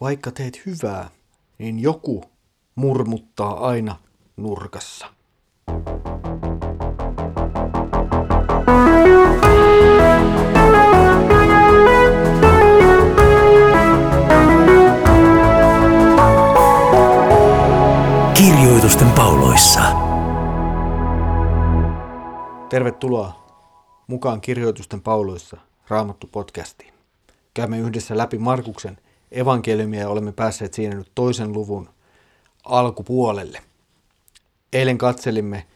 Vaikka teet hyvää, niin joku murmuttaa aina nurkassa. Kirjoitusten pauloissa. Tervetuloa mukaan Kirjoitusten pauloissa Raamattu podcastiin. Käymme yhdessä läpi Markuksen evankeliumia ja olemme päässeet siinä nyt toisen luvun alkupuolelle. Eilen katselimme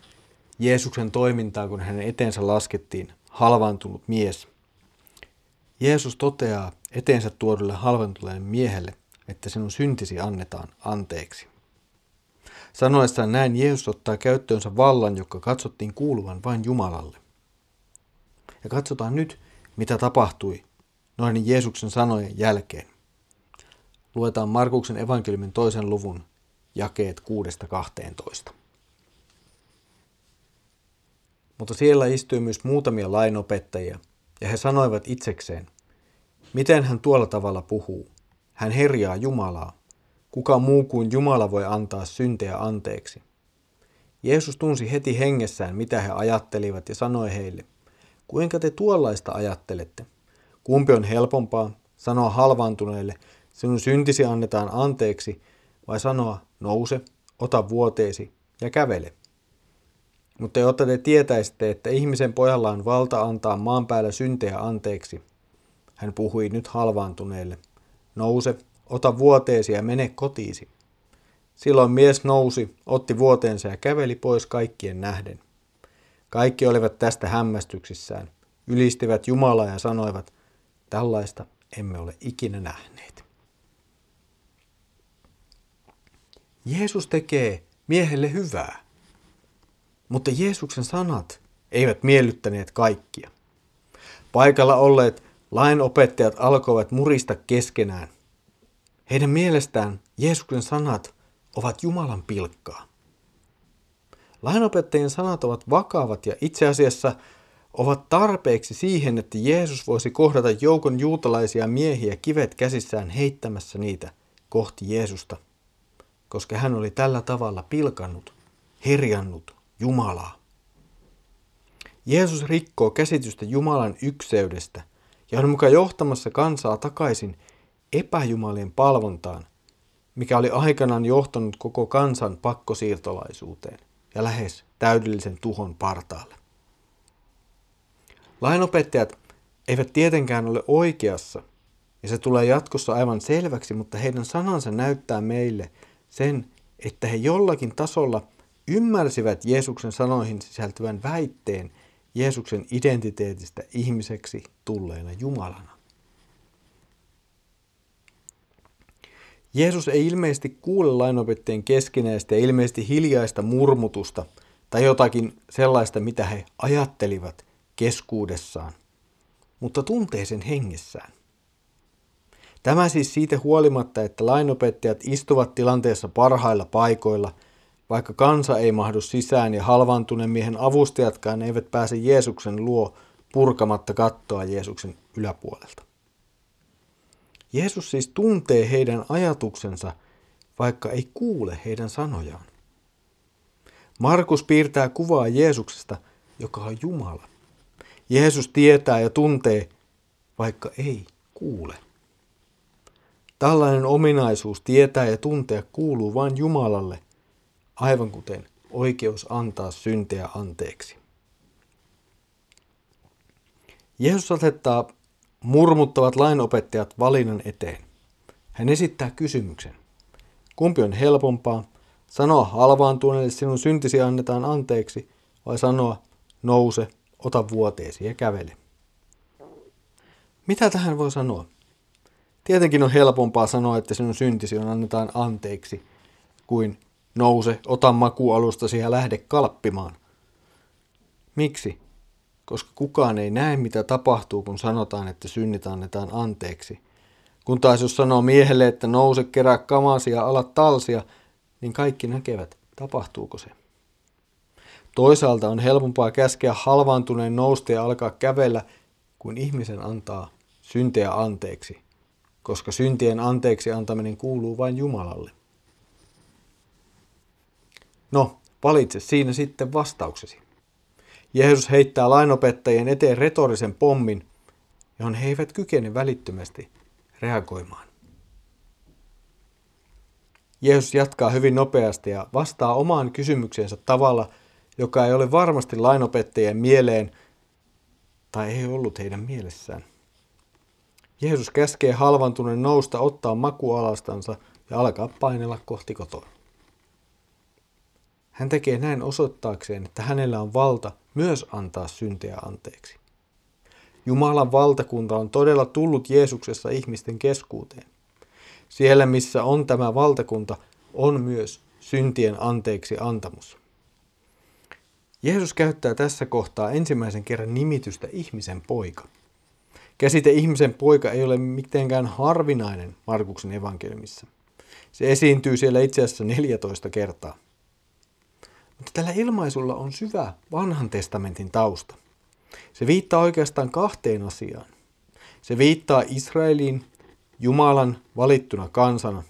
Jeesuksen toimintaa, kun hänen eteensä laskettiin halvaantunut mies. Jeesus toteaa eteensä tuodulle halvantuneelle miehelle, että sinun syntisi annetaan anteeksi. Sanoessaan näin Jeesus ottaa käyttöönsä vallan, joka katsottiin kuuluvan vain Jumalalle. Ja katsotaan nyt, mitä tapahtui noin Jeesuksen sanojen jälkeen. Luetaan Markuksen evankeliumin toisen luvun jakeet 6-12. Mutta siellä istui myös muutamia lainopettajia, ja he sanoivat itsekseen, miten hän tuolla tavalla puhuu. Hän herjaa Jumalaa. Kuka muu kuin Jumala voi antaa syntejä anteeksi? Jeesus tunsi heti hengessään, mitä he ajattelivat, ja sanoi heille, kuinka te tuollaista ajattelette? Kumpi on helpompaa, sanoa halvaantuneille, sinun syntisi annetaan anteeksi, vai sanoa, nouse, ota vuoteesi ja kävele. Mutta jotta te tietäisitte, että ihmisen pojalla on valta antaa maan päällä syntejä anteeksi, hän puhui nyt halvaantuneelle, nouse, ota vuoteesi ja mene kotiisi. Silloin mies nousi, otti vuoteensa ja käveli pois kaikkien nähden. Kaikki olivat tästä hämmästyksissään, ylistivät Jumalaa ja sanoivat, tällaista emme ole ikinä nähneet. Jeesus tekee miehelle hyvää, mutta Jeesuksen sanat eivät miellyttäneet kaikkia. Paikalla olleet lainopettajat alkoivat murista keskenään. Heidän mielestään Jeesuksen sanat ovat Jumalan pilkkaa. Lainopettajien sanat ovat vakavat ja itse asiassa ovat tarpeeksi siihen, että Jeesus voisi kohdata joukon juutalaisia miehiä kivet käsissään heittämässä niitä kohti Jeesusta, koska hän oli tällä tavalla pilkannut, herjannut Jumalaa. Jeesus rikkoo käsitystä Jumalan ykseydestä ja on mukaan johtamassa kansaa takaisin epäjumalien palvontaan, mikä oli aikanaan johtanut koko kansan pakkosiirtolaisuuteen ja lähes täydellisen tuhon partaalle. Lainopettajat eivät tietenkään ole oikeassa, ja se tulee jatkossa aivan selväksi, mutta heidän sanansa näyttää meille sen, että he jollakin tasolla ymmärsivät Jeesuksen sanoihin sisältyvän väitteen Jeesuksen identiteetistä ihmiseksi tulleena Jumalana. Jeesus ei ilmeisesti kuule lainopettajien keskinäistä ja ilmeisesti hiljaista murmutusta tai jotakin sellaista, mitä he ajattelivat keskuudessaan, mutta tuntee sen hengessään. Tämä siis siitä huolimatta, että lainopettajat istuvat tilanteessa parhailla paikoilla, vaikka kansa ei mahdu sisään ja halvaantuneen miehen avustajatkaan eivät pääse Jeesuksen luo purkamatta kattoa Jeesuksen yläpuolelta. Jeesus siis tuntee heidän ajatuksensa, vaikka ei kuule heidän sanojaan. Markus piirtää kuvaa Jeesuksesta, joka on Jumala. Jeesus tietää ja tuntee, vaikka ei kuule. Tällainen ominaisuus tietää ja tuntea kuuluu vain Jumalalle, aivan kuten oikeus antaa synteä anteeksi. Jeesus asettaa murmuttavat lainopettajat valinnan eteen. Hän esittää kysymyksen. Kumpi on helpompaa, sanoa halvaantuneelle sinun syntisi annetaan anteeksi, vai sanoa nouse, ota vuoteesi ja kävele. Mitä tähän voi sanoa? Tietenkin on helpompaa sanoa, että sinun syntisi on annetaan anteeksi, kuin nouse, ota makualustasi ja lähde kalppimaan. Miksi? Koska kukaan ei näe, mitä tapahtuu, kun sanotaan, että synnit annetaan anteeksi. Kun taas jos sanoo miehelle, että nouse, kerää kamasi ja ala talsia, niin kaikki näkevät, tapahtuuko se. Toisaalta on helpompaa käskeä halvaantuneen nousta ja alkaa kävellä, kuin ihmisen antaa synteä anteeksi, koska syntien anteeksi antaminen kuuluu vain Jumalalle. No, valitse siinä sitten vastauksesi. Jeesus heittää lainopettajien eteen retorisen pommin, johon he eivät kykene välittömästi reagoimaan. Jeesus jatkaa hyvin nopeasti ja vastaa omaan kysymykseensä tavalla, joka ei ole varmasti lainopettajien mieleen tai ei ollut heidän mielessään. Jeesus käskee halvantuneen nousta ottaa makualastansa ja alkaa painella kohti kotoa. Hän tekee näin osoittaakseen, että hänellä on valta myös antaa syntejä anteeksi. Jumalan valtakunta on todella tullut Jeesuksessa ihmisten keskuuteen. Siellä, missä on tämä valtakunta, on myös syntien anteeksi antamus. Jeesus käyttää tässä kohtaa ensimmäisen kerran nimitystä ihmisen poika. Käsite ihmisen poika ei ole mitenkään harvinainen Markuksen evankeliumissa. Se esiintyy siellä itse asiassa 14 kertaa. Mutta tällä ilmaisulla on syvä vanhan testamentin tausta. Se viittaa oikeastaan kahteen asiaan. Se viittaa Israeliin Jumalan valittuna kansana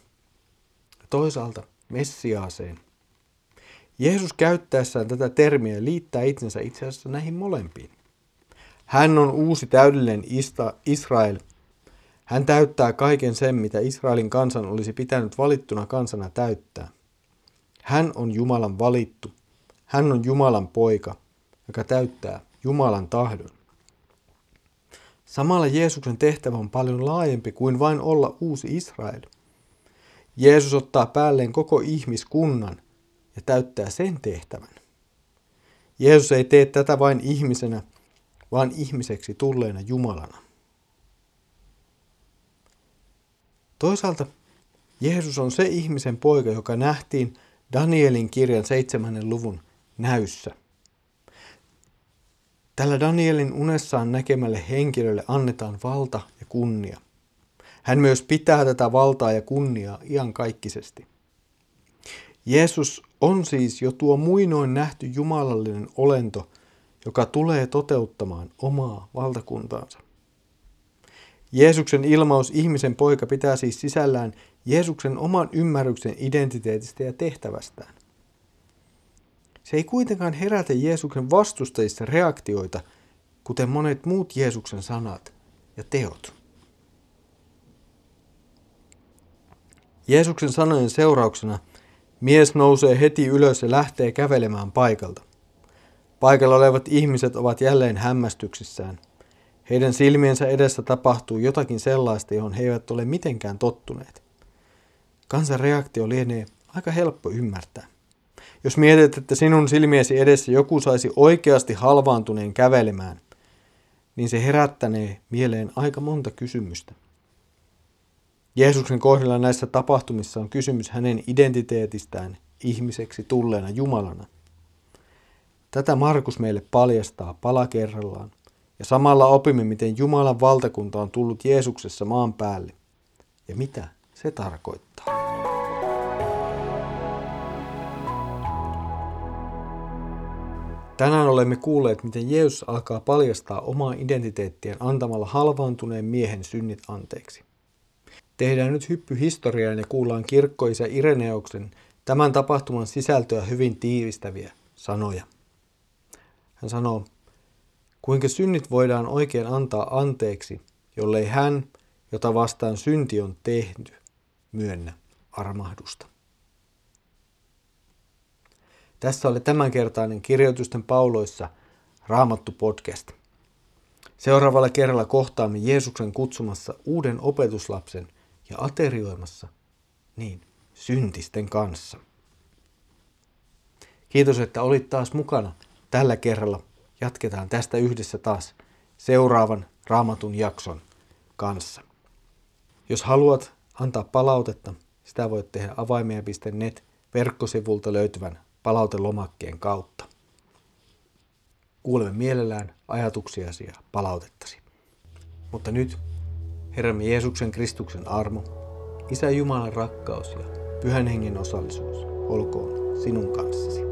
ja toisaalta Messiaaseen. Jeesus käyttäessään tätä termiä liittää itsensä itse asiassa näihin molempiin. Hän on uusi täydellinen Israel. Hän täyttää kaiken sen, mitä Israelin kansan olisi pitänyt valittuna kansana täyttää. Hän on Jumalan valittu. Hän on Jumalan poika, joka täyttää Jumalan tahdon. Samalla Jeesuksen tehtävä on paljon laajempi kuin vain olla uusi Israel. Jeesus ottaa päälleen koko ihmiskunnan ja täyttää sen tehtävän. Jeesus ei tee tätä vain ihmisenä, vaan ihmiseksi tulleena Jumalana. Toisaalta Jeesus on se ihmisen poika, joka nähtiin Danielin kirjan seitsemännen luvun näyssä. Tällä Danielin unessaan näkemälle henkilölle annetaan valta ja kunnia. Hän myös pitää tätä valtaa ja kunniaa iankaikkisesti. Jeesus on siis jo tuo muinoin nähty jumalallinen olento, joka tulee toteuttamaan omaa valtakuntaansa. Jeesuksen ilmaus ihmisen poika pitää siis sisällään Jeesuksen oman ymmärryksen identiteetistä ja tehtävästään. Se ei kuitenkaan herätä Jeesuksen vastustajissa reaktioita, kuten monet muut Jeesuksen sanat ja teot. Jeesuksen sanojen seurauksena mies nousee heti ylös ja lähtee kävelemään paikalta. Paikalla olevat ihmiset ovat jälleen hämmästyksissään. Heidän silmiensä edessä tapahtuu jotakin sellaista, johon he eivät ole mitenkään tottuneet. Kansan reaktio lienee aika helppo ymmärtää. Jos mietit, että sinun silmiesi edessä joku saisi oikeasti halvaantuneen kävelemään, niin se herättänee mieleen aika monta kysymystä. Jeesuksen kohdalla näissä tapahtumissa on kysymys hänen identiteetistään ihmiseksi tulleena Jumalana. Tätä Markus meille paljastaa pala kerrallaan, ja samalla opimme, miten Jumalan valtakunta on tullut Jeesuksessa maan päälle, ja mitä se tarkoittaa. Tänään olemme kuulleet, miten Jeesus alkaa paljastaa omaa identiteettiään antamalla halvaantuneen miehen synnit anteeksi. Tehdään nyt hyppy historiaan ja kuullaan kirkkoisa Ireneoksen tämän tapahtuman sisältöä hyvin tiivistäviä sanoja. Hän sanoo, kuinka synnit voidaan oikein antaa anteeksi, jollei hän, jota vastaan synti on tehty, myönnä armahdusta. Tässä oli tämänkertainen kirjoitusten pauloissa Raamattu podcast. Seuraavalla kerralla kohtaamme Jeesuksen kutsumassa uuden opetuslapsen ja aterioimassa, niin, syntisten kanssa. Kiitos, että olit taas mukana tällä kerralla. Jatketaan tästä yhdessä taas seuraavan Raamatun jakson kanssa. Jos haluat antaa palautetta, sitä voit tehdä avaimia.net verkkosivulta löytyvän palautelomakkeen kautta. Kuulemme mielellään ajatuksiasi ja palautettasi. Mutta nyt Herramme Jeesuksen Kristuksen armo, Isä Jumalan rakkaus ja Pyhän Hengen osallisuus olkoon sinun kanssasi.